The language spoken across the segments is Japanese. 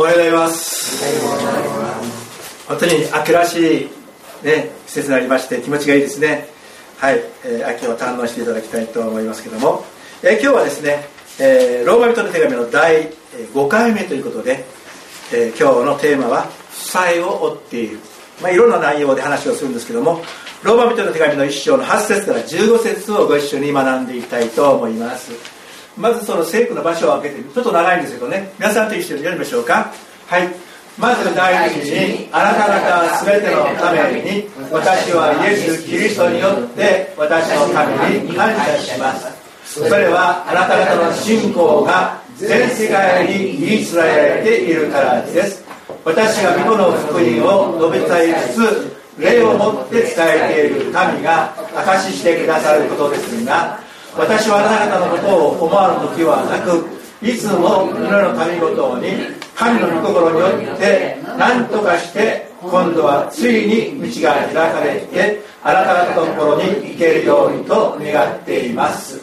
おはようございます。本当に秋らしい、ね、季節になりまして気持ちがいいですね。はい、えー、秋を堪能していただきたいと思いますけども、えー、今日はですね、えー、ローマ人の手紙の第5回目ということで、えー、今日のテーマは「負債を負っている」まあ、いろんな内容で話をするんですけどもローマ人の手紙の1章の8節から15節をご一緒に学んでいきたいと思います。まずその聖句の場所を開けてちょっと長いんですけどね。皆さんと一緒にやりましょうか。はい。まず第一にあなた方全てのために私はイエス・キリストによって私のために感謝します。それはあなた方の信仰が全世界に言い伝えられているからです。私が御子の福音を述べ伝えつつ霊をもって伝えている神が証ししてくださることですが私はあなた方のことを思わぬ時はなくいつも祈りの神ごとに神の御心によって何とかして今度はついに道が開かれてあなた方のところに行けるようにと願っています。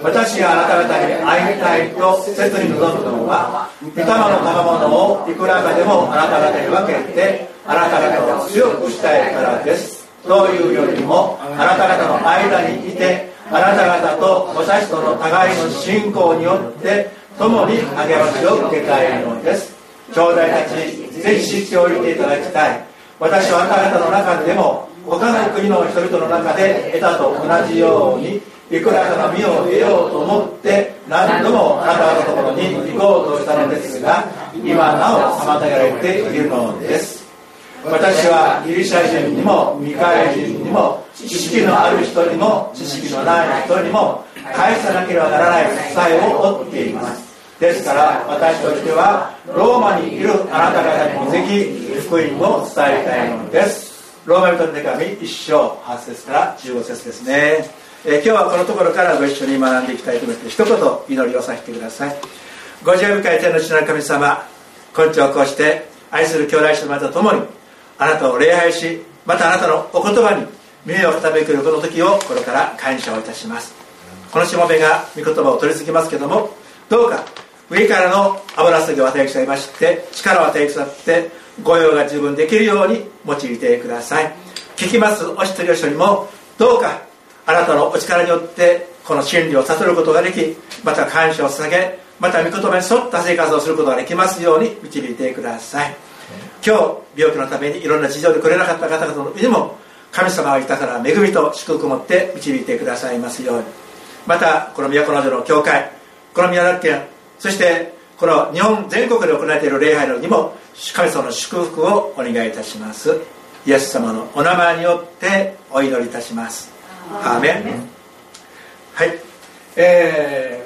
私があなた方に会いたいと切に望むのは御霊の賜物をいくらかでもあなた方に分けてあなた方を強くしたいからです。というよりもあなた方の間にいてあなた方と私との互いの信仰によって共に励ましを受けたいのです。兄弟たちぜひ知っておいていただきたい。私はあなた方の中でも他の国の人々の中で得たと同じようにいくらかの身を得ようと思って何度もあなたのところに行こうとしたのですが今なお妨げられているのです。私はギリシャ人にも未開人にも知識のある人にも知識のない人にも返さなければならない負債を負っています。ですから私としてはローマにいるあなた方にもぜひ福音を伝えたいものです。ローマ人の手紙1章8節から15節ですね、え、今日はこのところからご一緒に学んでいきたいと思って一言祈りをさせてください。ご自由深い天の地の神様今日をこうして愛する兄弟姉妹と共にあなたを礼拝しまたあなたのお言葉に耳を傾けるこの時をこれから感謝をいたします。このしもべが御言葉を取り次ぎますけどもどうか上からの油注ぎを与えくださいまして力を与えくださって御用が十分できるように用いてください。聞きますお一人お一人もどうかあなたのお力によってこの真理を悟ることができまた感謝を捧げまた御言葉に沿った生活をすることができますように導いてください。今日病気のためにいろんな事情で来れなかった方々の上にも神様がいたから恵みと祝福を持って導いてくださいますように。またこの都城の教会この宮崎県そしてこの日本全国で行われている礼拝のにも神様の祝福をお願いいたします。イエス様のお名前によってお祈りいたします。アーメン。はい。え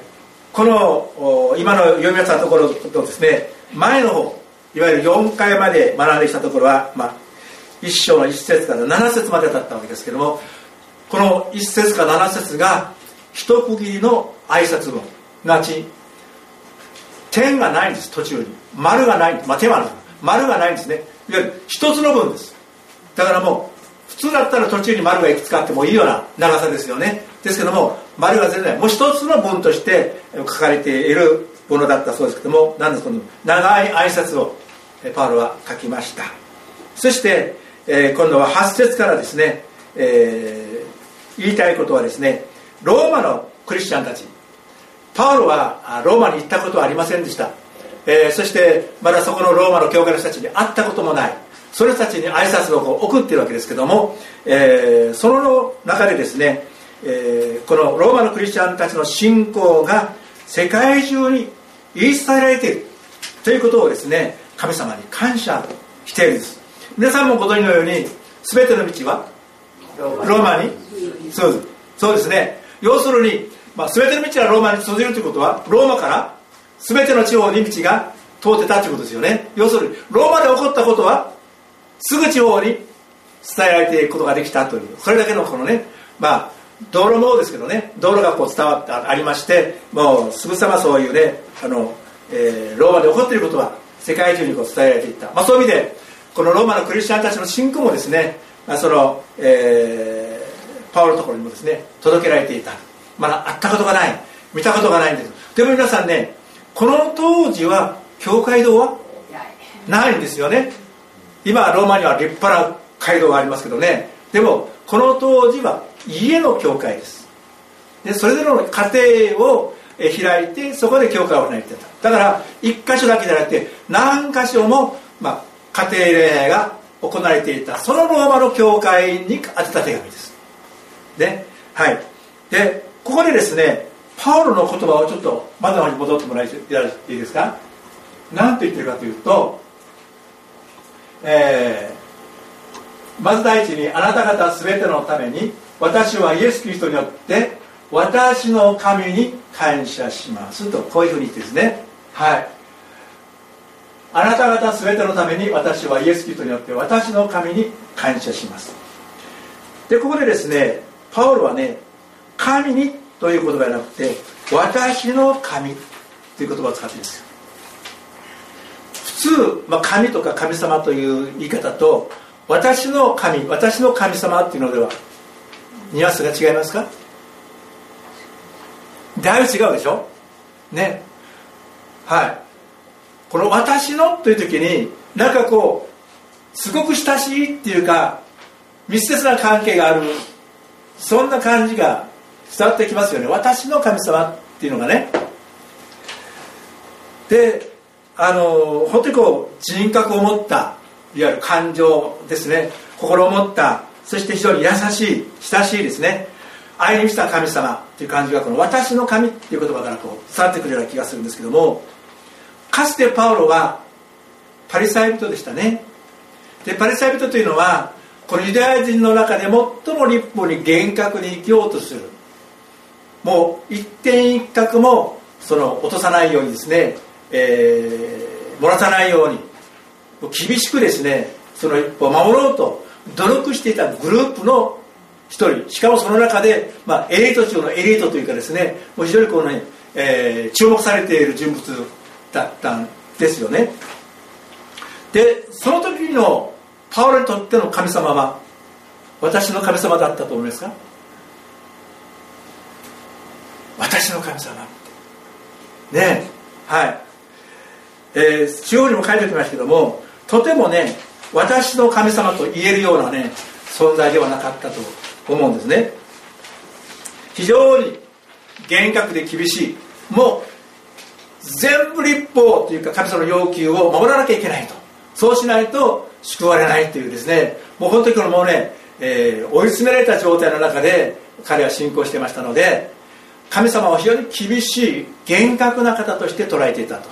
ー、この今の読み上げたところとですね前の方。いわゆる4回まで学んできたところは、まあ、1章の1節から7節までだったわけですけどもこの1節から7節が一区切りの挨拶文なち点がないんです途中に。丸がないまあ点はある丸がないんですね。いわゆる一つの文です。だからもう普通だったら途中に丸がいくつかあってもいいような長さですよね。ですけども丸が全然もう一つの文として書かれているものだったそうですけども何ですこの長い挨拶をパウロは書きました。そして、えー、今度は8節からですね、えー、言いたいことはですねローマのクリスチャンたち。パウロはローマに行ったことはありませんでした、えー、そしてまだそこのローマの教会の人たちに会ったこともない。それたちに挨拶をこう送っているわけですけども、えー、その中でですね、えー、このローマのクリスチャンたちの信仰が世界中に言い伝えられている。ということをですね神様に感謝しているんです。皆さんもご存知のように全ての道はローマに。そうです。そうですね。要するに、まあ、全ての道がローマに通じるということはローマから全ての地方に道が通ってたということですよね。要するにローマで起こったことはすぐ地方に伝えられていくことができたというそれだけのこのねまあ道路もですけどね道路がこう伝わってありましてもうすぐさまそういうねあの、えー、ローマで起こっていることは世界中にこう伝えられていった、まあ、そういう意味でこのローマのクリスチャンたちの信仰もですね、まあ、その、えー、パウロのところにもですね届けられていた。まだ会ったことがない。見たことがないんです。でも皆さんねこの当時は教会堂はないんですよね。今ローマには立派な街道がありますけどね。でもこの当時は家の教会です。でそれぞれの家庭を開いてそこで教会を開いてた。だから一箇所だけじゃなくて何箇所も、まあ、家庭礼拝が行われていた。そのローマの教会に宛てた手紙です。ねはい。でここでですねパウロの言葉をちょっとまだまに戻ってもらっていいですか？何と言ってるかというと、え、まず第一にあなた方全てのために私はイエス・キリストによって私の神に感謝します。とこういうふうに言ってですね。はい。あなた方全てのために私はイエス・キリストによって私の神に感謝します。でここでですねパウロはね神にという言葉じゃなくて私の神という言葉を使ってるんですよ。普通、まあ、神とか神様という言い方と私の神私の神様っていうのではニュアンスが違いますか？だいぶ違うでしょ？ね。はい。この「私の」という時になんかこうすごく親しいっていうか密接な関係があるそんな感じが伝わってきますよね。私の神様っていうのがね。であの本当にこう人格を持ったいわゆる感情ですね。心を持ったそして非常に優しい親しいですね。愛に満ちた神様っていう感じがこの私の神っていう言葉からこう伝わってくるような気がするんですけどもかつてパウロはパリサイ人でしたね。でパリサイ人というのはこのユダヤ人の中で最も立法に厳格に生きようとする。もう一点一角もその落とさないようにですね、えー、漏らさないように厳しくですねその一歩を守ろうと努力していたグループの一人しかもその中で、まあ、エリート中のエリートというかですねもう非常にこうね、えー、注目されている人物だったんですよね。でその時のパウロにとっての神様は私の神様だったと思いますか？私の神様って。ねはい。えー、中央にも書いておきましたけどもとてもね私の神様と言えるようなね存在ではなかったと思うんですね。非常に厳格で厳しい。もう全部立法というか神様の要求を守らなきゃいけないと。そうしないと救われないというですね。もう本当にこのもうね、えー、追い詰められた状態の中で彼は信仰してましたので神様は非常に厳しい厳格な方として捉えていたと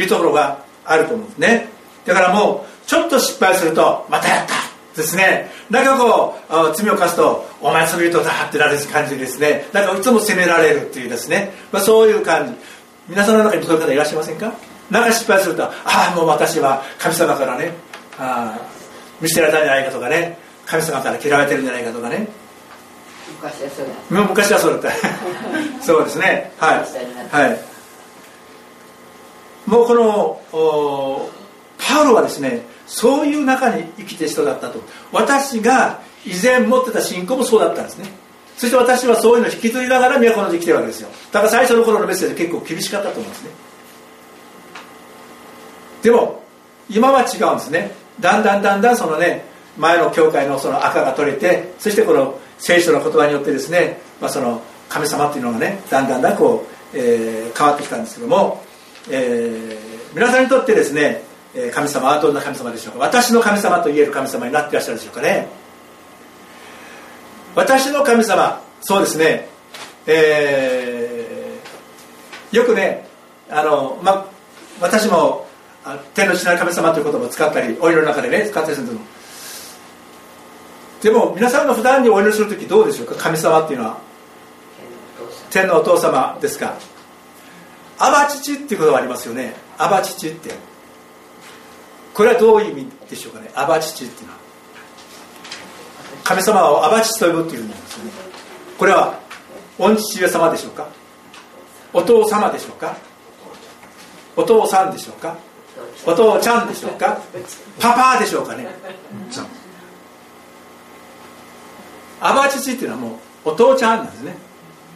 いうところがあると思うんですね。だからもうちょっと失敗するとまたやったですね。なんかこう罪を犯すと「お前罪人だ」ってなる感じですね。なんかいつも責められるっていうですね、まあ、そういう感じ。皆さんの中にそういう方いらっしゃいませんか？なんか失敗すると「ああもう私は神様からねあ見捨てられたんじゃないか」とかね。神様から嫌われてるんじゃないかとかね。昔はそうだ昔はそうだった。そうですね。はい。はい。もうこのパウロはですねそういう中に生きてる人だったと。私が以前持ってた信仰もそうだったんですね。そして私はそういうのを引き継いだから都ので生きてるわけですよ。だから最初の頃のメッセージ結構厳しかったと思うんですね。でも今は違うんですね。だんだんだんだんそのね前の教会のその赤が取れてそしてこの聖書の言葉によってですね、まあ、その神様っていうのがねだんだんだんこう、えー、変わってきたんですけども、えー、皆さんにとってですね神様はどんな神様でしょうか？私の神様と言える神様になっていらっしゃるでしょうかね？私の神様そうですね。えー、よくねあの、ま、私も天の地なる神様という言葉を使ったりお祈りの中でね使ったりするのでも皆さんが普段にお祈りする時どうでしょうか？神様っていうのは。天のお父様。ですか？アバ父っていうことがありますよね。アバ父って。これはどういう意味でしょうかね？アバ父っていうのは。神様をアバ父と呼ぶっていう意味なんですよね。これは御父上様でしょうか？お父様でしょうか？お父さんでしょうか？お父ちゃんでしょうか？パパでしょうかね？アバ父っていうのはもうお父ちゃんなんですね。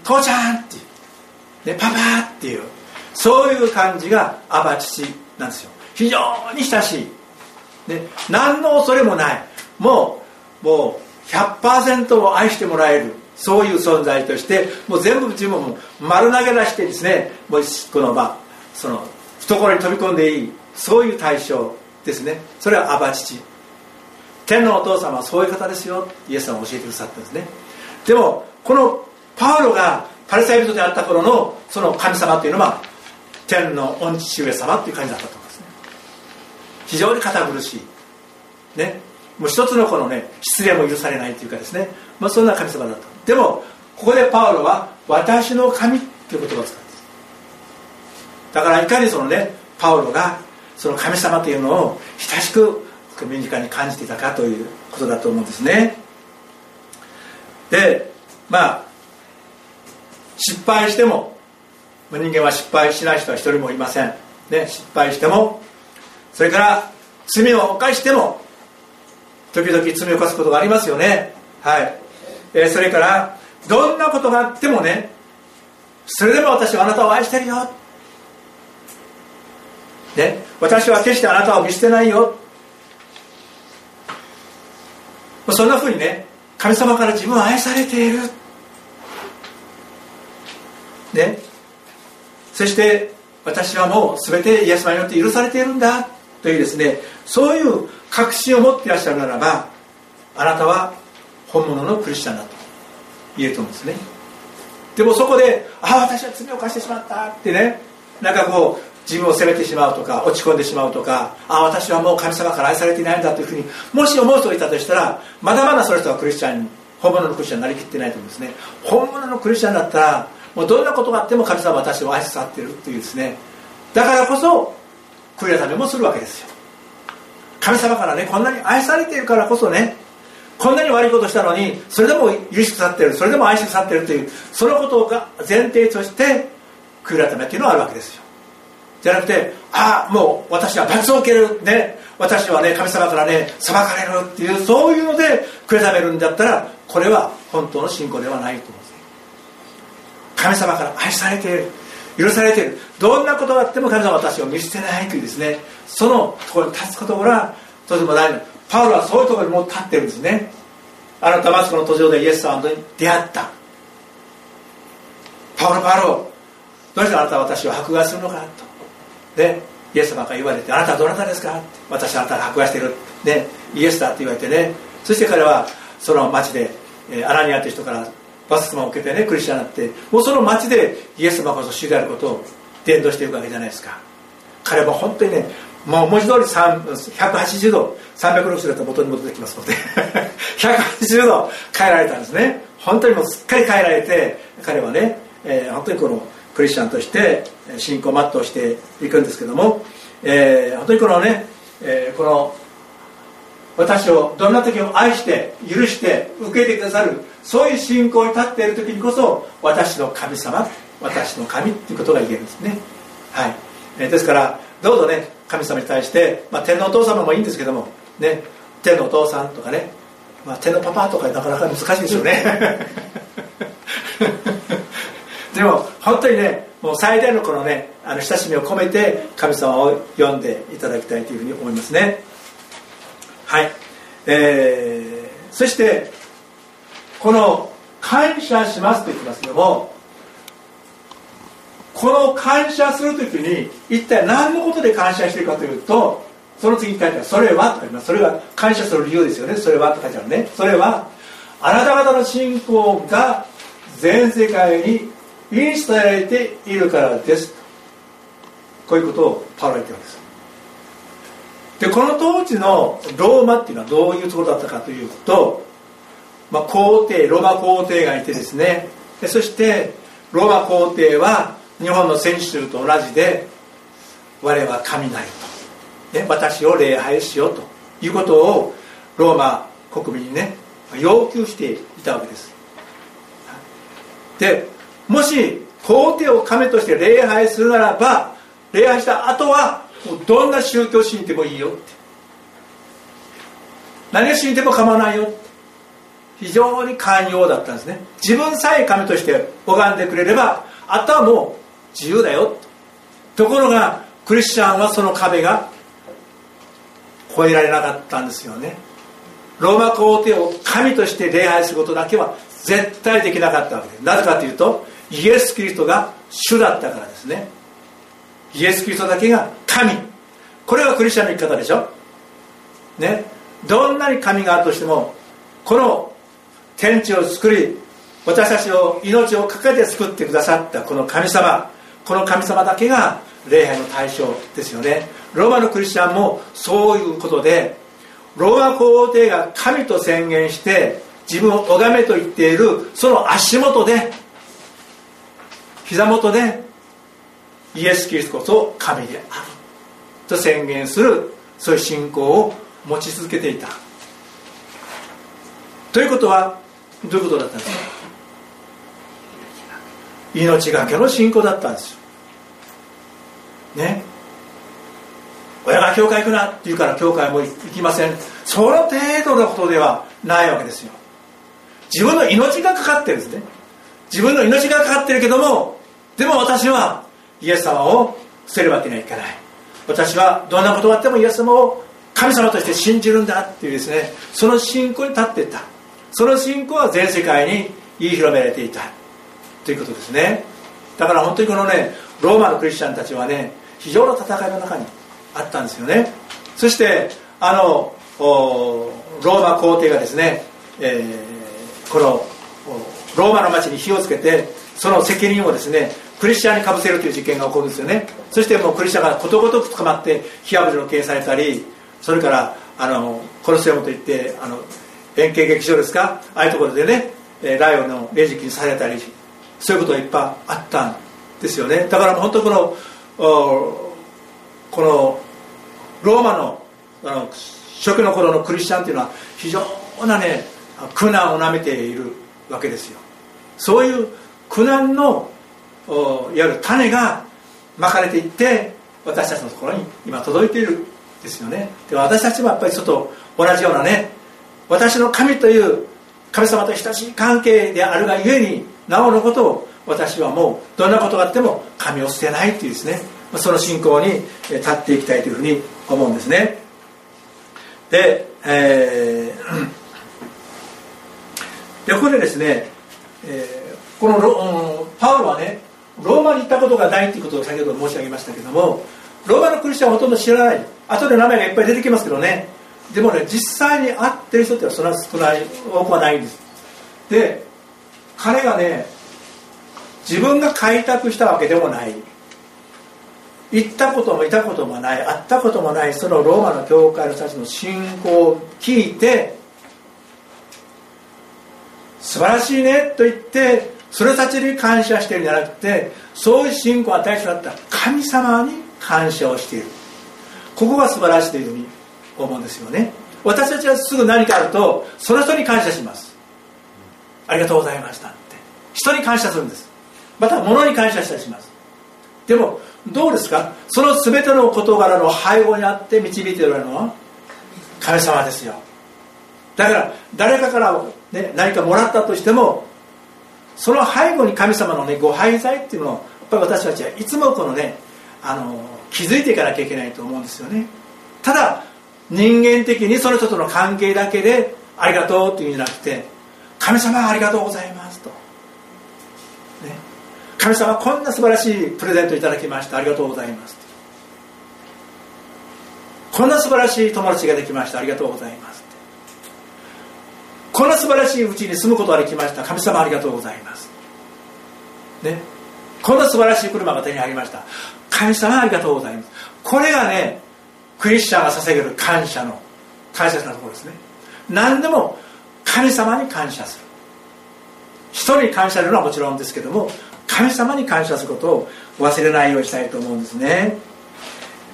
父ちゃんっていう、ね、パパっていう。そういう感じがアバ父なんですよ非常に親しい。ね、何の恐れもない。もうもう100%を愛してもらえる。そういう存在としてもう全部自分も丸投げ出してですね。もうこの場その懐に飛び込んでいい。そういう対象ですね。それはアバ父。天のお父様はそういう方ですよ。イエス様は教えてくださったんですね。でもこのパウロがパリサイ人であった頃のその神様というのは天の御父上様という感じだったと。非常に堅苦しい。ね。もう一つのこのね失礼も許されないというかですね、まあ、そんな神様だったでもここでパウロは「私の神」という言葉を使うんです。だからいかにそのねパウロがその神様というのを親しく身近に感じていたかということだと思うんですね。でまあ失敗しても人間は失敗しない人は一人もいません、ね、失敗してもそれから罪を犯しても時々罪を犯すことがありますよね。はい、えー、それからどんなことがあってもねそれでも私はあなたを愛してるよ、ね、私は決してあなたを見捨てないよ。そんなふうにね神様から自分は愛されている。ね。そして私はもう全てイエス様によって許されているんだ。というですねそういう確信を持っていらっしゃるならばあなたは本物のクリスチャンだと言えると思うんですね。でもそこで「ああ私は罪を犯してしまった」ってねなんかこう自分を責めてしまうとか落ち込んでしまうとかああ私はもう神様から愛されていないんだというふうにもし思う人がいたとしたらまだまだその人はクリスチャンに本物のクリスチャンになりきってないと思うんですね。本物のクリスチャンだったらもうどんなことがあっても神様は私を愛し去っているというですね。だからこそ悔い改めもするわけですよ。神様からねこんなに愛されているからこそねこんなに悪いことしたのにそれでも許しくさってるそれでも愛しくさってるというそのことが前提として悔い改めっていうのはあるわけですよ。じゃなくてああもう私は罰を受けるね私はね神様からね裁かれるっていうそういうので悔い改めるんだったらこれは本当の信仰ではないと思うんです。神様から愛されている。許されている。どんなことがあっても神様は私を見捨てないというですね。そのところに立つことがとても大事パウロはそういうところにもう立ってるんですね。あのダマスコの途上でイエス様と出会った。パウロパウロどうしてあなたは私を迫害するのかと。でイエス様から言われてあなたはどなたですか？私はあなたが迫害してる。でイエスだって言われてね。そして彼はその町でアナニアという人からバスマを受けてねクリスチャンになってもうその町でイエス様こそ主であることを伝道していくわけじゃないですか。彼は本当にねもう文字通り180度360度だと元に戻ってきますので 180度変えられたんですね。本当にもうすっかり変えられて彼はね、えー、本当にこのクリスチャンとして信仰を全うしていくんですけども、えー、本当にこのね、えー、この私をどんな時も愛して許して受けてくださるそういう信仰に立っている時にこそ私の神様私の神っていうことが言えるんですね。はい、えー、ですからどうぞね神様に対して、まあ、天のお父様もいいんですけどもね天のお父さんとかね、まあ、天のパパとかなかなか難しいですよね。でも本当にねもう最大のこのねあの親しみを込めて神様を呼んでいただきたいというふうに思いますね。はい、えー、そしてこの感謝しますと言ってますけどもこの感謝するときに一体何のことで感謝しているかというとその次に書いてある「それは」とか言います。それが感謝する理由ですよね。それはと書いてあるね。それはあなた方の信仰が全世界に言い伝えられているからです。こういうことをパウロは言ってるんです。でこの当時のローマっていうのはどういうところだったかというと、まあ、皇帝ローマ皇帝がいてですね。でそしてローマ皇帝は日本の選手と同じで我は神なりと、ね、私を礼拝しようということをローマ国民にね要求していたわけです。でもし皇帝を神として礼拝するならば礼拝した後はもうどんな宗教信じてもいいよって。何を信じても構わないよって。非常に寛容だったんですね。自分さえ神として拝んでくれればあとはもう自由だよところがクリスチャンはその壁が超えられなかったんですよね。ローマ皇帝を神として礼拝することだけは絶対できなかったわけで。すなぜかというとイエス・キリストが主だったからですね。イエス・キリストだけが神。これがクリスチャンの生き方でしょ？ね？どんなに神があるとしてもこの天地を作り私たちを命をかけて作ってくださったこの神様この神様だけが礼拝の対象ですよね。ローマのクリスチャンもそういうことでローマ皇帝が神と宣言して自分を拝めと言っているその足元で膝元でイエス・キリストこそ神である。と宣言するそういう信仰を持ち続けていた。ということはどういうことだったんですか？命がけの信仰だったんですよ。ね？親が教会行くなって言うから教会も行きません。その程度のことではないわけですよ。自分の命がかかってるんですね。自分の命がかかってるけどもでも私はイエス様を捨てるわけにはいかない。私はどんなことがあってもイエス様を神様として信じるんだっていうですねその信仰に立っていった。その信仰は全世界に言い広められていた。ということですね。だから本当にこのねローマのクリスチャンたちはね非常の戦いの中にあったんですよね。そしてあのローマ皇帝がですね、えー、このローマの町に火をつけてその責任をですねクリスチャンにかぶせるという事件が起こるんですよね。そしてもうクリスチャンがことごとく捕まって火あぶりの刑されたりそれからあのコロセオムといってあの円形劇場ですか？ああいうところでねライオンの餌食にされたりそういうことがいっぱいあったんですよね。だから本当このこのローマのあの初期の頃のクリスチャンっていうのは非常なね苦難をなめているわけですよ。そういう苦難のいわゆる種がまかれていって私たちのところに今届いているですよね。で私たちもやっぱりちょっと同じようなね私の神という神様と親しい関係であるがゆえになおのことを私はもうどんなことがあっても神を捨てないっていうですね。その信仰に立っていきたいというふうに思うんですね。で,、えー、でここでですね、えー、このロパウロはねローマに行ったことがないということを先ほど申し上げましたけどもローマのクリスチャンはほとんど知らない。後で名前がいっぱい出てきますけどね。でもね実際に会ってる人ってはそれは少ない多くはないんです。で彼がね自分が開拓したわけでもない。行ったこともいたこともない。会ったこともないそのローマの教会の人たちの信仰を聞いて素晴らしいねと言ってそれたちに感謝しているんじゃなくてそういう信仰を与えてもらった神様に感謝をしている。ここが素晴らしいというふうに思うんですよね。私たちはすぐ何かあるとその人に感謝します。ありがとうございましたって。人に感謝するんです。また物に感謝したりします。でもどうですか？その全ての事柄の背後にあって導いておられるのは神様ですよ。だから誰かから、ね、何かもらったとしてもその背後に神様の、ね、ご廃材っていうのをやっぱり私たちはいつもこのねあの気づいていかなきゃいけないと思うんですよね。ただ人間的にその人との関係だけでありがとうっていうんじゃなくて神様ありがとうございますと、ね、神様こんな素晴らしいプレゼントいただきました。ありがとうございますこんな素晴らしい友達ができました。ありがとうございますこんな素晴らしいうちに住むことができました。神様ありがとうございます。ね。こんな素晴らしい車が手に入りました。神様ありがとうございます。これがねクリスチャンが捧げる感謝の大切なところですね。何でも神様に感謝する。人に感謝するのはもちろんですけども神様に感謝することを忘れないようにしたいと思うんですね。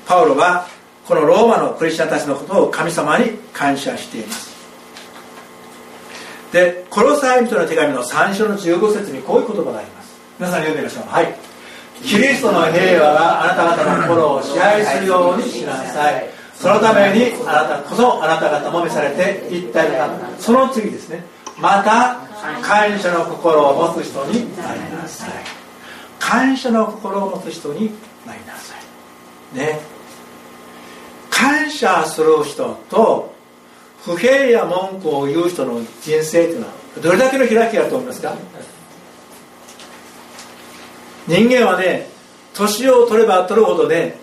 パウロはこのローマのクリスチャンたちのことを神様に感謝しています。でコロサイ人の手紙の3章の15節にこういう言葉があります。皆さん読んでみましょう。はい。キリストの平和があなた方の心を支配するようにしなさい。そのためにあなたこそあなた方も召されて一体となった。その次ですね。また感謝の心を持つ人になりなさい。感謝の心を持つ人になりなさい。ね。感謝する人と不平や文句を言う人の人生というのはどれだけの開きだと思いますか？人間はね年を取れば取るほどね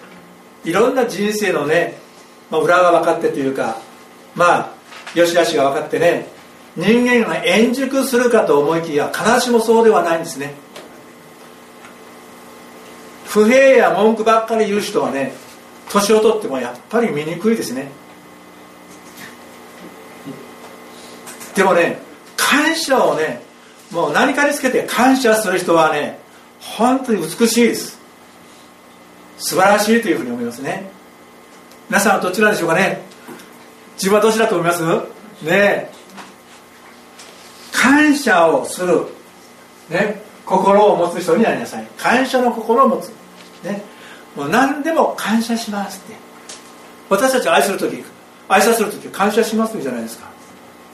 いろんな人生のね、まあ、裏が分かってというかまあよしあしが分かってね人間が円熟するかと思いきや必ずしもそうではないんですね。不平や文句ばっかり言う人はね年を取ってもやっぱり醜いですね。でもね感謝をねもう何かにつけて感謝する人はね本当に美しいです。素晴らしいというふうに思いますね。皆さんはどちらでしょうかね。自分はどちらと思います？ね。感謝をする、ね、心を持つ人になりなさい。感謝の心を持つ、ね、もう何でも感謝しますって。私たちを愛する時愛さする時感謝しますじゃないですか。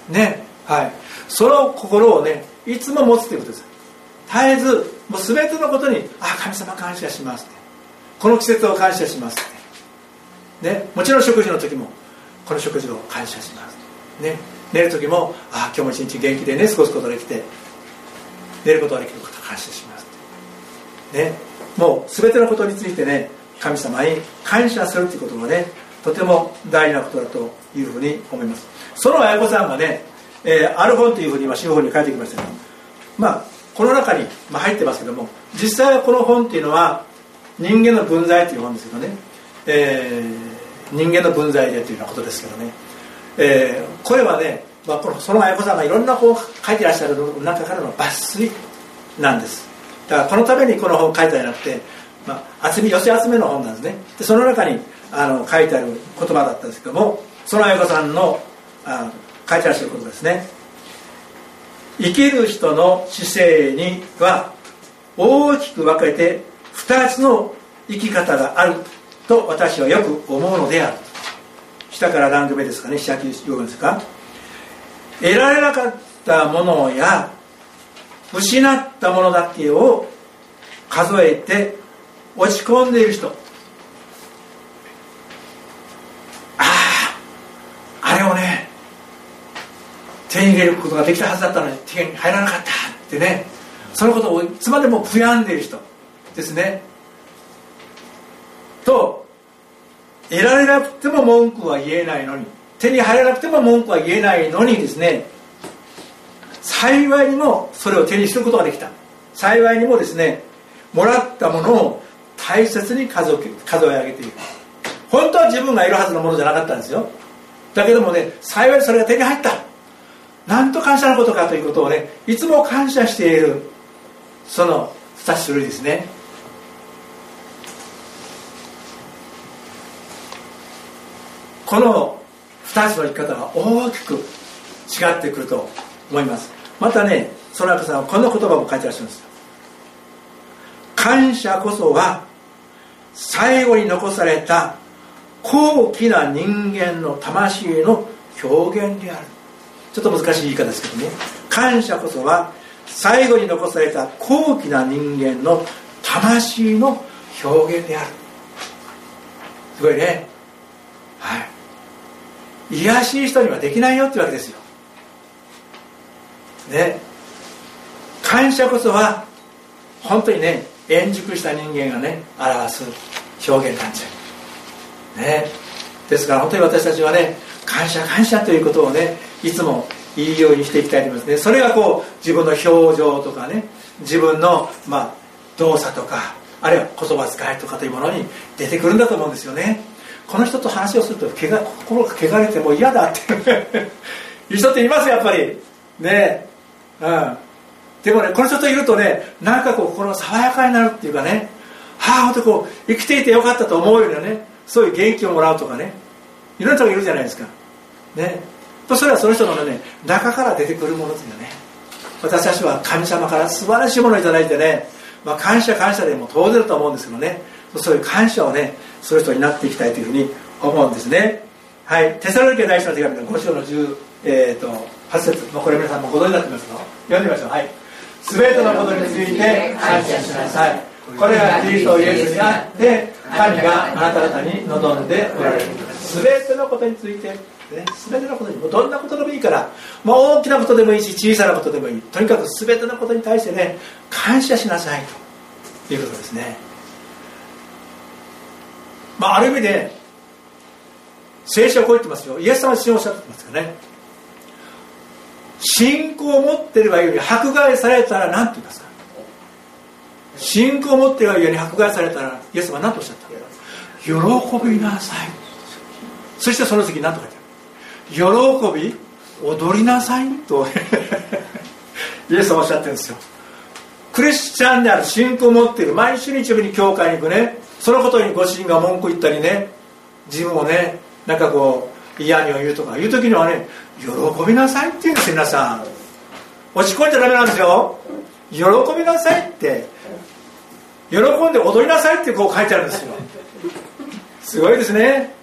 ね。はい。その心をねいつも持つということです。絶えずもう全てのことに「あ神様感謝します」って。この季節を感謝しますって、ね、もちろん食事の時もこの食事を感謝します、ね、寝る時も「ああ今日も一日元気でね過ごすことができて。寝ることができることを感謝します」ね、もう全てのことについてね神様に感謝するということがねとても大事なことだというふうに思います。その綾子さんがね、えー、ある本というふうに今司法に書いてきましたけどまあこの中に、まあ、入ってますけども実際はこの本っていうのは人間の分際という本ですけどね、えー、人間の分際でというようなことですけどね、えー、これはね、まあ、このその綾子さんがいろんな本を書いてらっしゃる中からの抜粋なんです。だからこのためにこの本を書いたんじゃなくて、まあ、集め寄せ集めの本なんですね。でその中にあの書いてある言葉だったんですけどもその綾子さんのあ書いてらっしゃることですね。生きる人の姿勢には大きく分けて2つの生き方があると私はよく思うのである。下から何度目ですかね下9読むですか。得られなかったものや失ったものだけを数えて落ち込んでいる人あああれをね手に入れることができたはずだったのに手に入らなかったってね。そのことをいつまでも悔やんでいる人ですね。と得られなくても文句は言えないのに手に入らなくても文句は言えないのにですね。幸いにもそれを手にすることができた。幸いにもですねもらったものを大切に数数え上げている。本当は自分がいるはずのものじゃなかったんですよ。だけどもね幸いそれが手に入った。なんと感謝のことかということをねいつも感謝しているその2種類ですね。この2つの生き方が大きく違ってくると思います。またねその後さんはこの言葉も書いてらっしゃるんです。感謝こそは最後に残された高貴な人間の魂の表現である。ちょっと難しい言い方ですけどね。感謝こそは最後に残された高貴な人間の魂の表現である。すごいね。はい。癒しい人にはできないよってわけですよ。ね。感謝こそは本当にね円熟した人間がね表す表現なんですよ。ね。ですから本当に私たちはね感謝感謝ということをねいつも言いようにしていきたいと思いますね。それがこう自分の表情とかね自分の、まあ、動作とかあるいは言葉遣いとかというものに出てくるんだと思うんですよね。この人と話をするとけが心が汚れてもう嫌だって。いう人っていますやっぱり。ね。うん。でもねこの人といるとねなんかこう心が爽やかになるっていうかね。はあ本当こう生きていてよかったと思うようなねそういう元気をもらうとかね。いろんな人がいるじゃないですか。ね。それはその人のね中から出てくるものですよね。私たちは神様から素晴らしいものを頂いてね、まあ、感謝感謝でも当然だと思うんですけどね。そういう感謝をねする人になっていきたいというふうに思うんですね。はい。テサロニケ大使の手紙の5章の10、えーと、8節、まあ、これ皆さんもご存知になってますの読んでみましょう。はい。全てのことについて感謝しなさい。これがキリストイエスにあって神があなた方に望んでおられる。す全てのことについて、ね、全てのことにもどんなことでもいいからもう大きなことでもいいし小さなことでもいい。とにかく全てのことに対してね感謝しなさいと。いうことですね。まあある意味で聖書はこう言ってますよ。イエス様は信おっしゃってますからね。信仰を持っていればより迫害されたら何て言いますか。信仰を持っていればより迫害されたらイエス様は何とおっしゃった喜びなさい。そしてその次何と書いて喜び踊りなさい。と。イエス様おっしゃってるんですよ。クリスチャンである信仰を持っている。毎週日曜日に教会に行くね。そのことにご主人が文句言ったりね。自分をねなんかこう嫌味を言うとか。いう時にはね喜びなさいって言うんですよ皆さん。落ち込んじゃダメなんですよ。喜びなさいって。喜んで踊りなさいってこう書いてあるんですよ。すごいですね。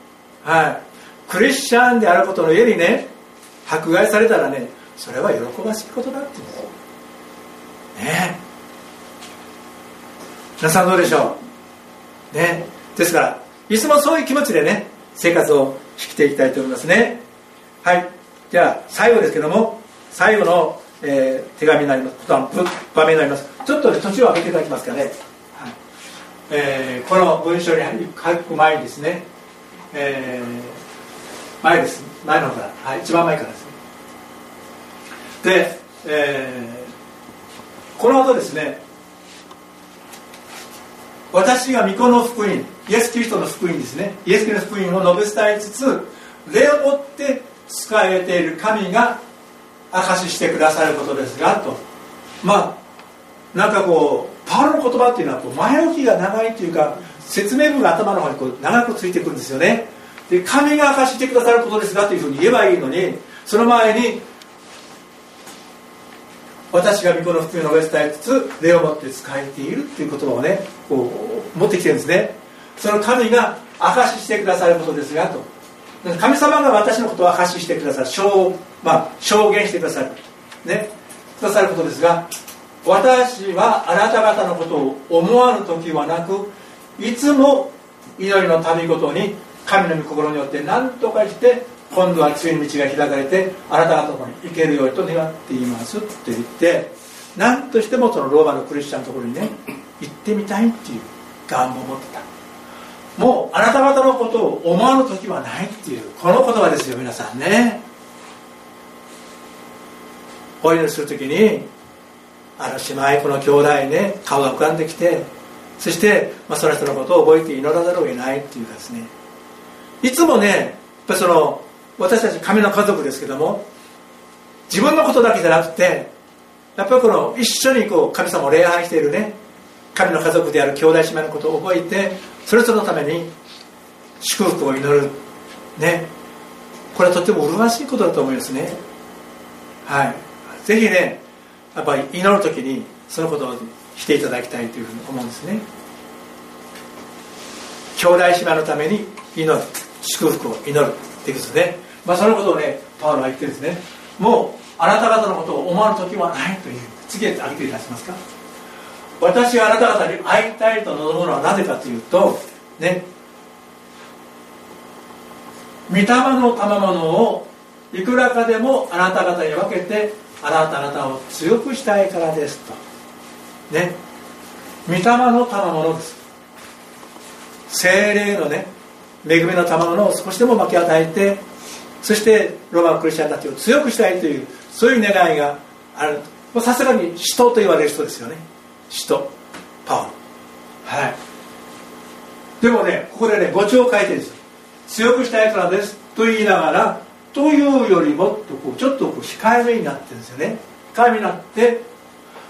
はいクリスチャンであることの家にね迫害されたらねそれは喜ばしいことだって言うんです。ね皆さんどうでしょう？ねですからいつもそういう気持ちでね生活を引きていきたいと思いますね。はい。じゃあ最後ですけども最後の、えー、手紙になります。場面になります。ちょっとね途中を開けていただきますかね、はい。えー、この文章に書く前にですね、えー、前です。前の方、はい、一番前からです。ねで、えー、この後ですね私が御子の福音イエス・キリストの福音ですね。イエス・キリストの福音を述べ伝えつつ礼をもって使えている神が証ししてくださることですがと。まあなんかこうパウロの言葉っていうのはこう前置きが長いっていうか説明文が頭の方にこう長くついてくるんですよね。で神が証してくださることですがというふうに言えばいいのにその前に私が御子の福音を述べ伝えつつ礼をもって使えているっていう言葉をねこう持ってきてるんですね。その神が証ししてくださることですがと。神様が私のことを証ししてくださる証,、まあ、証言してくださるねくださることですが私はあなた方のことを思わぬ時はなくいつも祈りの旅ごとに神の御心によって何とかして今度は次の道が開かれてあなた方に行けるようにと願っていますって言って何としてもそのローマのクリスチャンのところにね行ってみたいっていう願望を持ってた。もうあなた方のことを思わぬ時はないっていうこの言葉ですよ皆さんね。お祈りする時にあの姉妹この兄弟ね顔が浮かんできてそして、まあ、その人のことを覚えて祈らざるを得ないっていうかですね。いつもねやっぱその私たち神の家族ですけども自分のことだけじゃなくてやっぱりこの一緒にこう神様を礼拝しているね神の家族である兄弟姉妹のことを覚えてそれぞれのために祝福を祈るねこれはとても麗しいことだと思いますね。はい。ぜひねやっぱり祈る時にそのことをしていただきたいというふうに思うんですね。兄弟姉妹のために祈る。祝福を祈るっていうことで、まあ、そのことをねパウロは言ってですねもうあなた方のことを思わぬ時はないという次へ挙げていただけますか？私があなた方に会いたいと望むのはなぜかというとね御霊の賜物をいくらかでもあなた方に分けてあなた方を強くしたいからですと。ね御霊の賜物です。精霊のね恵みの賜物を少しでも分け与えてそしてローマンクリスチャンたちを強くしたいというそういう願いがあるさすがに使徒と言われる人ですよね。使徒。パワーはい。でもねここでね語調を書いてるんです強くしたいからですと言いながらというよりもっとこうちょっとこう控えめになってるんですよね。控えめになって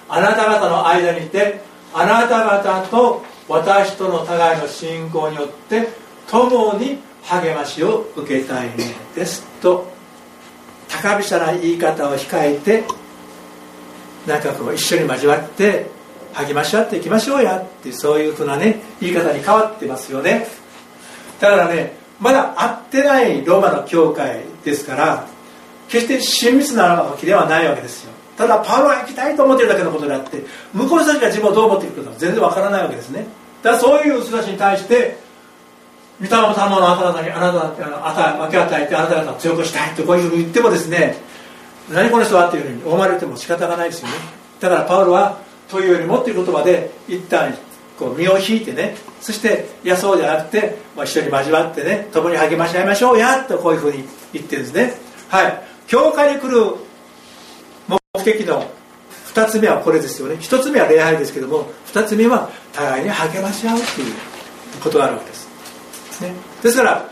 あなた方の間にいてあなた方と私との互いの信仰によって共に励ましを受けたいのですと高飛車な言い方を控えてなんかこう一緒に交わって励まし合っていきましょうやってそういうふうなね言い方に変わってますよね。だからねまだ会ってないローマの教会ですから決して親密なわけではないわけですよ。ただパウロは行きたいと思ってるだけのことであって向こうの人たちが自分をどう思っているか全然わからないわけですね。だからそういう人たちに対して御霊の賜物をあなた方にあなた方分け与えてあなた方を強くしたいとこういうふうに言ってもですね何この人はっていうふうに思われても仕方がないですよね。だからパウロはというよりもっていう言葉で一旦こう身を引いてねそしていやそうじゃなくて、まあ、一緒に交わってね共に励まし合いましょうやとこういうふうに言ってるんですね。はい。教会に来る目的の2つ目はこれですよね。1つ目は礼拝ですけども2つ目は互いに励まし合うっていうことがあるわけです、ね、ですから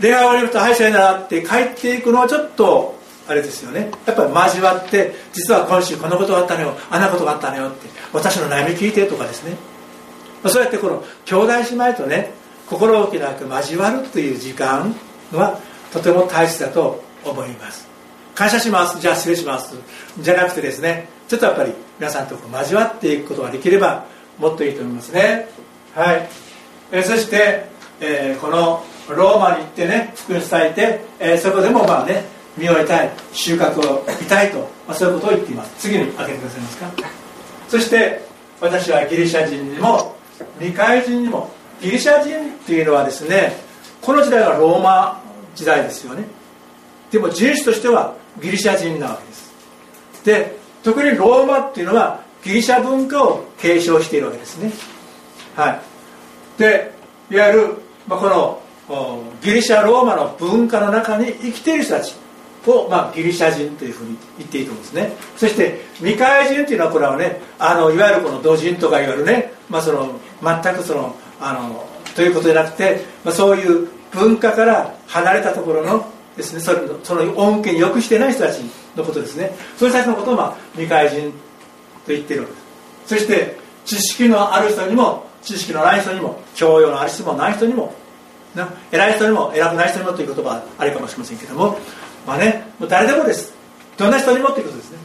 礼拝終わりると「はいさよな」って帰っていくのはちょっとあれですよね。やっぱり交わって実は今週こんなことがあったのよあんなことがあったのよって私の悩み聞いてとかですね。そうやってこの兄弟姉妹とね心置きなく交わるという時間はとても大切だと思います。感謝します。じゃあ失礼します。じゃなくてですねちょっとやっぱり皆さんと交わっていくことができればもっといいと思いますね。はい、えそして、えー、このローマに行ってね福音伝えて、えー、そこでもまあね実を得たい収穫を得たいと、まあ、そういうことを言っています。次に開けてくださいますか？そして私はギリシャ人にも未開人にもギリシャ人っていうのはですねこの時代はローマ時代ですよね。でも人種としてはギリシャ人なわけです。で特にローマっていうのはギリシャ文化を継承しているわけですね。はい。でいわゆる、まあ、このギリシャローマの文化の中に生きている人たちを、まあ、ギリシャ人というふうに言っていいと思うんですね。そして未開人というのはこれはねあのいわゆるこの土人とかいわゆるね、まあ、その全くそのあのということじゃなくて、まあ、そういう文化から離れたところのですねそれその恩恵によくしてない人たちのことですね。そういう人たちのことを、まあ、未開人と言っているわけです。そして知識のある人にも知識のない人にも教養のある人もない人にもな偉い人にも偉くない人にもという言葉はあるかもしれませんけどもまあねもう誰でもです。どんな人にもということですね。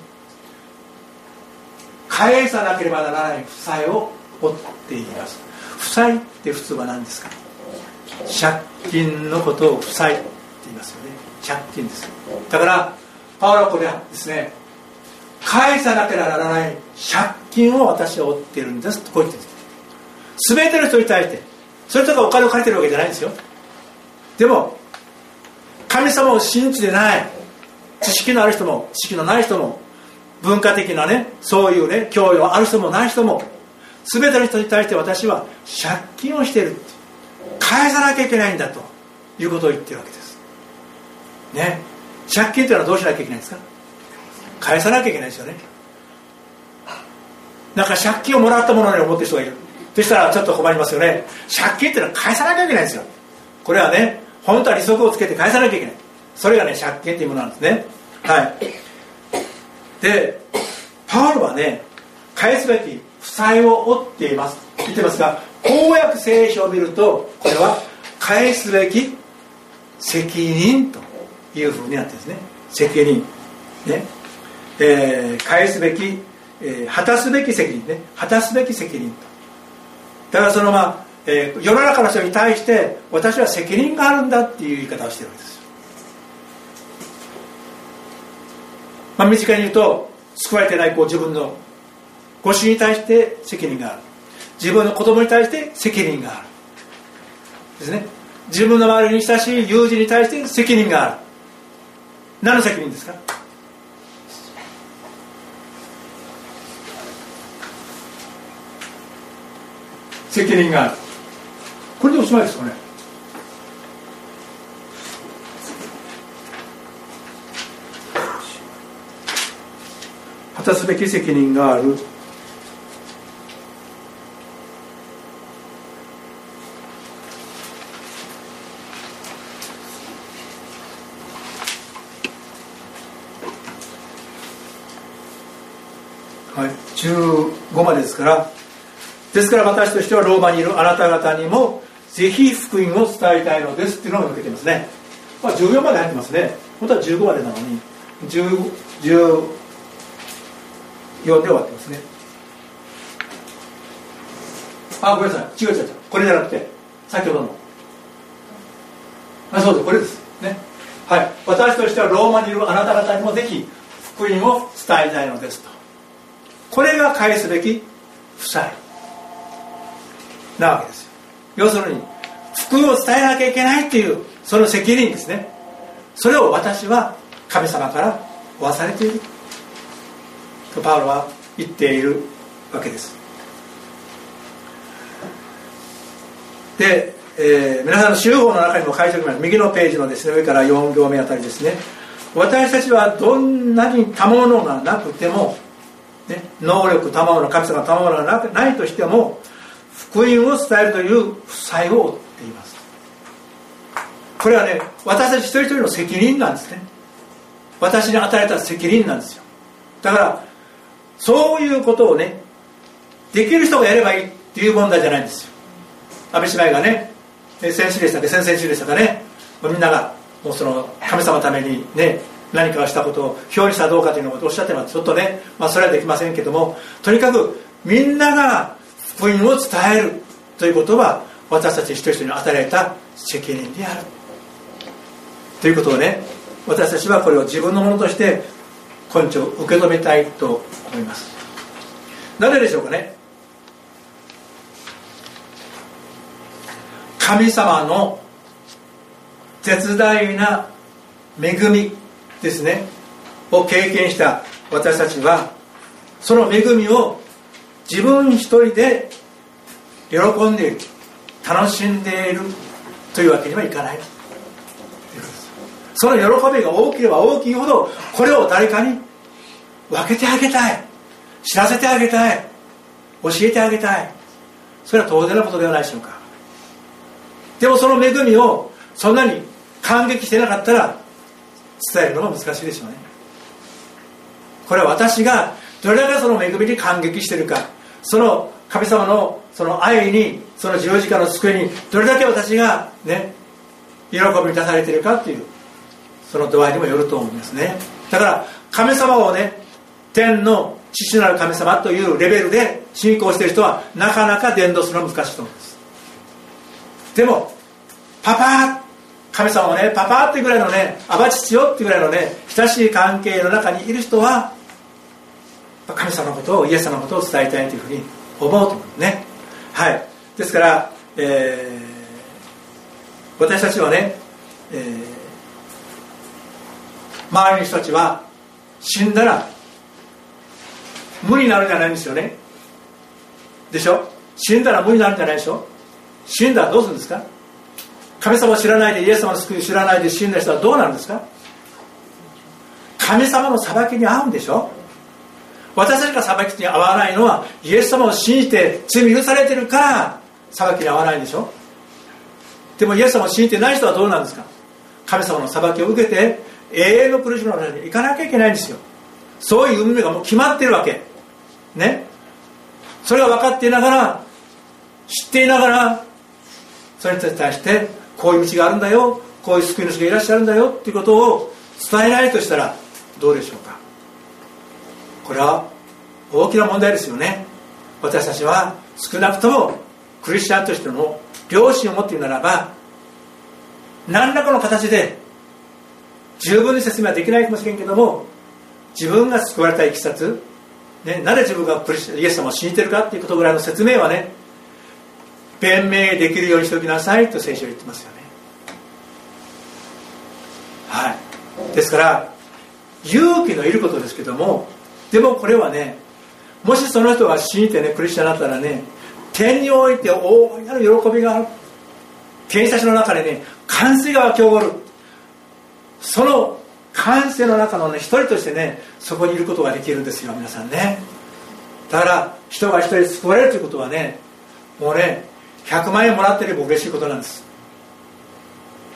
返さなければならない負債を負っています。負債って普通は何ですか？借金のことを負債って言いますよね。借金です。だからパウロはこれはですね返さなければならない借金を私は負っているんですとこう言ってるんです。全ての人に対してそれとかお金を借りてるわけじゃないんですよ。でも神様を信じてない知識のある人も知識のない人も文化的なねそういうね教養ある人もない人も全ての人に対して私は借金をしてる返さなきゃいけないんだということを言ってるわけです。ね。借金というのはどうしなきゃいけないんですか？返さなきゃいけないですよね。なんか借金をもらったものに思ってる人がいる。そしたらちょっと困りますよね。借金っていうのは返さなきゃいけないんですよ。これはね本当は利息をつけて返さなきゃいけない。それがね借金っていうものなんですね。はい。でパウロはね返すべき負債を負っています。言ってますが公約聖書を見るとこれは返すべき責任というふうになってるんですね。責任。ね、えー、返すべき、えー、果たすべき責任ね。果たすべき責任と。だからそのまあえー、世の中の人に対して私は責任があるんだっていう言い方をしてるわけです。まあ身近に言うと救われてないこう自分のご主人に対して責任がある。自分の子供に対して責任がある。ですね。自分の周りに親しい友人に対して責任がある。何の責任ですか？責任がある。これでおしまいですかね。果たすべき責任がある。はい、15までですから。ですから私としてはローマにいるあなた方にもぜひ福音を伝えたいのですっていうのが抜けてますね、まあ、14まで入ってますね。本当は15までなのに14で終わってますね。あごめんなさい。違う違う違う。これじゃなくて先ほどの。あそうです。これです。ね。はい。私としてはローマにいるあなた方にもぜひ福音を伝えたいのですと。これが返すべき負債。なわけです要するに福音を伝えなきゃいけないっていうその責任ですね。それを私は神様から負わされている。とパウロは言っているわけです。で、えー、皆さんの集法の中にも書いておきます。右のページのですね上から4行目あたりですね。私たちはどんなに賜物がなくても、ね、能力賜物神様賜物がなくないとしても福音を伝えるという負債を負っています。これはね私たち一人一人の責任なんですね。私に与えた責任なんですよ。だからそういうことをねできる人がやればいいっていう問題じゃないんですよ。安倍姉妹がね先週でしたか先々週でしたかねみんながもうその神様のためにね何かをしたことを表にしたらどうかというのをおっしゃってます。ちょっとね、まあ、それはできませんけどもとにかくみんなが福音を伝えるということは私たち一人一人に与えられた責任である。ということをね私たちはこれを自分のものとして根治を受け止めたいと思います。なぜでしょうかね。神様の絶大な恵みですね。を経験した私たちはその恵みを自分一人で喜んでいる楽しんでいるというわけにはいかない。その喜びが大きければ大きいほどこれを誰かに分けてあげたい。知らせてあげたい。教えてあげたい。それは当然のことではないでしょうか。でもその恵みをそんなに感激してなかったら伝えるのが難しいでしょうね。これは私がどれだけその恵みに感激してるか。その神様のその愛にその十字架の救いにどれだけ私がね喜びに出されているかっていうその度合いにもよると思いますね。だから神様をね天の父なる神様というレベルで信仰している人はなかなか伝道するのは難しいと思います。でもパパ神様をねパパってぐらいのねアバ父よってぐらいのね親しい関係の中にいる人は神様のことをイエス様のことを伝えたいというふうに思うと思うね。はい。ですから、えー、私たちはね、えー、周りの人たちは死んだら無になるんじゃないんですよね。でしょ？死んだら無になるんじゃないでしょ？死んだらどうするんですか？神様を知らないでイエス様の救いを知らないで死んだ人はどうなるんですか？神様の裁きに遭うんでしょ？私たちが裁きに遭わないのはイエス様を信じて罪許されてるから裁きに遭わないんでしょ？でもイエス様を信じてない人はどうなんですか？神様の裁きを受けて永遠の苦しみの中に行かなきゃいけないんですよ。そういう運命がもう決まってるわけ。ね？それが分かっていながら知っていながらそれに対してこういう道があるんだよこういう救い主がいらっしゃるんだよっていうことを伝えないとしたらどうでしょうか？これは大きな問題ですよね。私たちは少なくともクリスチャンとしての良心を持っているならば何らかの形で十分に説明はできないかもしれんけども自分が救われたいきさつ、ね、なぜ自分がイエス様を信じてるかっていうことぐらいの説明はね弁明できるようにしておきなさいと聖書は言ってますよね。はい。ですから勇気のいることですけどもでもこれはねもしその人が信じてねクリスチャンになったらね天において大いなる喜びがある。天使たちの中でね歓声が湧き起こる。その感性の中のね一人としてねそこにいることができるんですよ皆さんね。だから人が一人救われるということはねもうね100万円もらってれば嬉しいことなんです。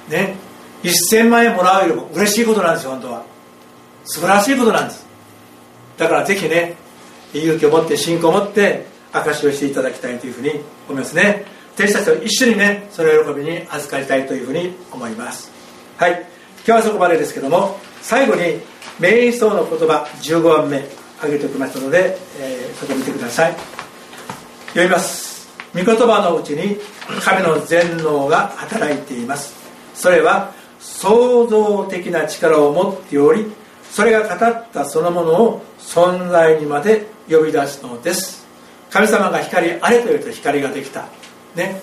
ね。1000万円もらうよりも嬉しいことなんですよ本当は。素晴らしいことなんです。だからぜひね勇気を持って信仰を持って証しをしていただきたいというふうに思いますね。弟子たちと一緒にねその喜びに預かりたいというふうに思います。はい。今日はそこまでですけども最後に瞑想の言葉15番目挙げておきましたので、えー、そこ見てください。読みます。御言葉のうちに神の全能が働いています。それは創造的な力を持っておりそれが語ったそのものを存在にまで呼び出すのです。神様が光あれと言うと光ができた。ね。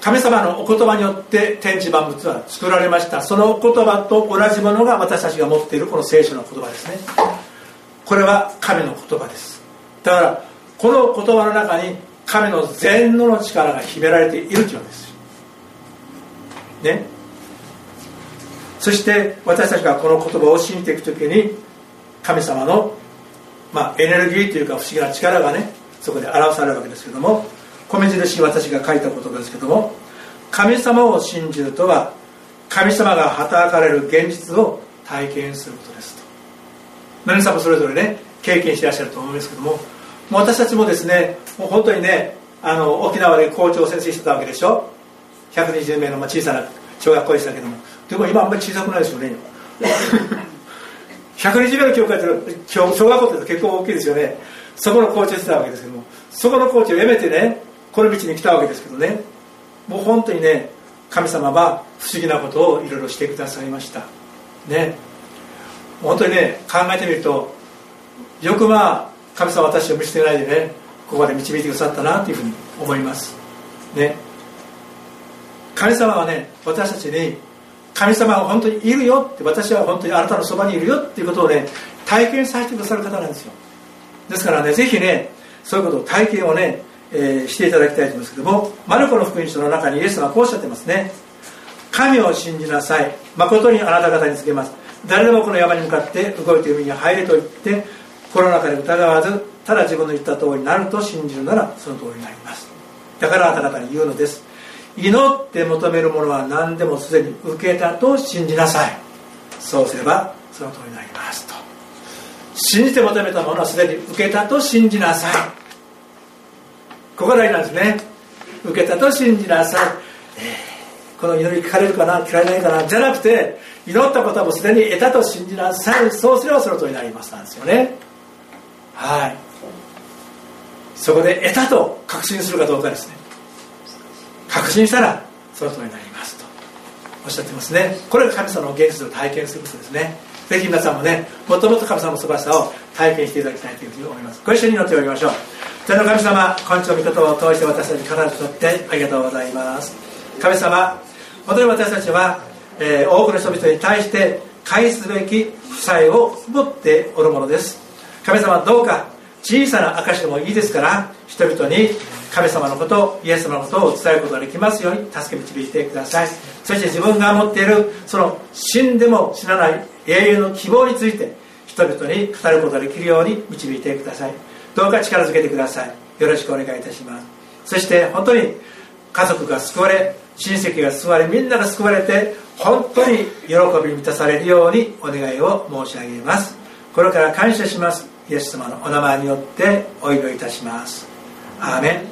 神様のお言葉によって天地万物は作られました。そのお言葉と同じものが私たちが持っているこの聖書の言葉ですね。これは神の言葉です。だからこの言葉の中に神の全能の力が秘められているというわけですね。そして私たちがこの言葉を信じていく時に神様の、まあ、エネルギーというか不思議な力がねそこで表されるわけですけども米印に私が書いた言葉ですけども神様を信じるとは神様が働かれる現実を体験することですと。皆さんもそれぞれね経験してらっしゃると思うんですけどももう私たちもですねもう本当にねあの沖縄で校長先生してたわけでしょ？120名の小さな小学校でしたけどもでも今あんまり小さくないですよね。120名の教会って小学校って結構大きいですよね。そこの校長してたわけですけどもそこの校長を辞めてねこの道に来たわけですけどねもう本当にね神様は不思議なことをいろいろしてくださいました。ね。本当にね考えてみるとよくまあ神様私を見捨てないでねここまで導いてくださったなというふうに思います。ね。神様はね私たちに神様は本当にいるよって私は本当にあなたのそばにいるよっていうことをね体験させてくださる方なんですよ。ですからねぜひねそういうことを体験をね、えー、していただきたいと思いますけどもマルコの福音書の中にイエス様はこうおっしゃってますね。神を信じなさい。誠にあなた方に告げます。誰でもこの山に向かって動いて海に入れと言ってコロナ禍で疑わずただ自分の言った通りになると信じるならその通りになります。だからあなた方に言うのです。祈って求めるものは何でもすでに受けたと信じなさい。そうすればその通りになりますと。信じて求めたものはすでに受けたと信じなさい。ここが大事なんですね。受けたと信じなさい、えー、この祈り聞かれるかな？聞かれないかな？じゃなくて祈ったことはもうすでに得たと信じなさい。そうすればその通りになりますなんですよね。はい。そこで得たと確信するかどうかですね。確信したらその通りになりますと。おっしゃってますね。これが神様の現実を体験することですね。ぜひ皆さんもねもっともっと神様の素晴らしさを体験していただきたいというふうに思います。ご一緒に祈っておきましょう。天の神様今日の御言葉を通して私たちに必ずとってありがとうございます。神様本当に私たちは、えー、多くの人々に対して返すべき負債を持っておるものです。神様どうか小さな証でもいいですから人々に神様のことイエス様のことを伝えることができますように助け導いてください。そして自分が持っているその死んでも死なない永遠の希望について人々に語ることができるように導いてください。どうか力づけてください。よろしくお願いいたします。そして本当に家族が救われ親戚が救われみんなが救われて本当に喜び満たされるようにお願いを申し上げます。これから感謝します。イエス様のお名前によってお祈りいたします。アーメン。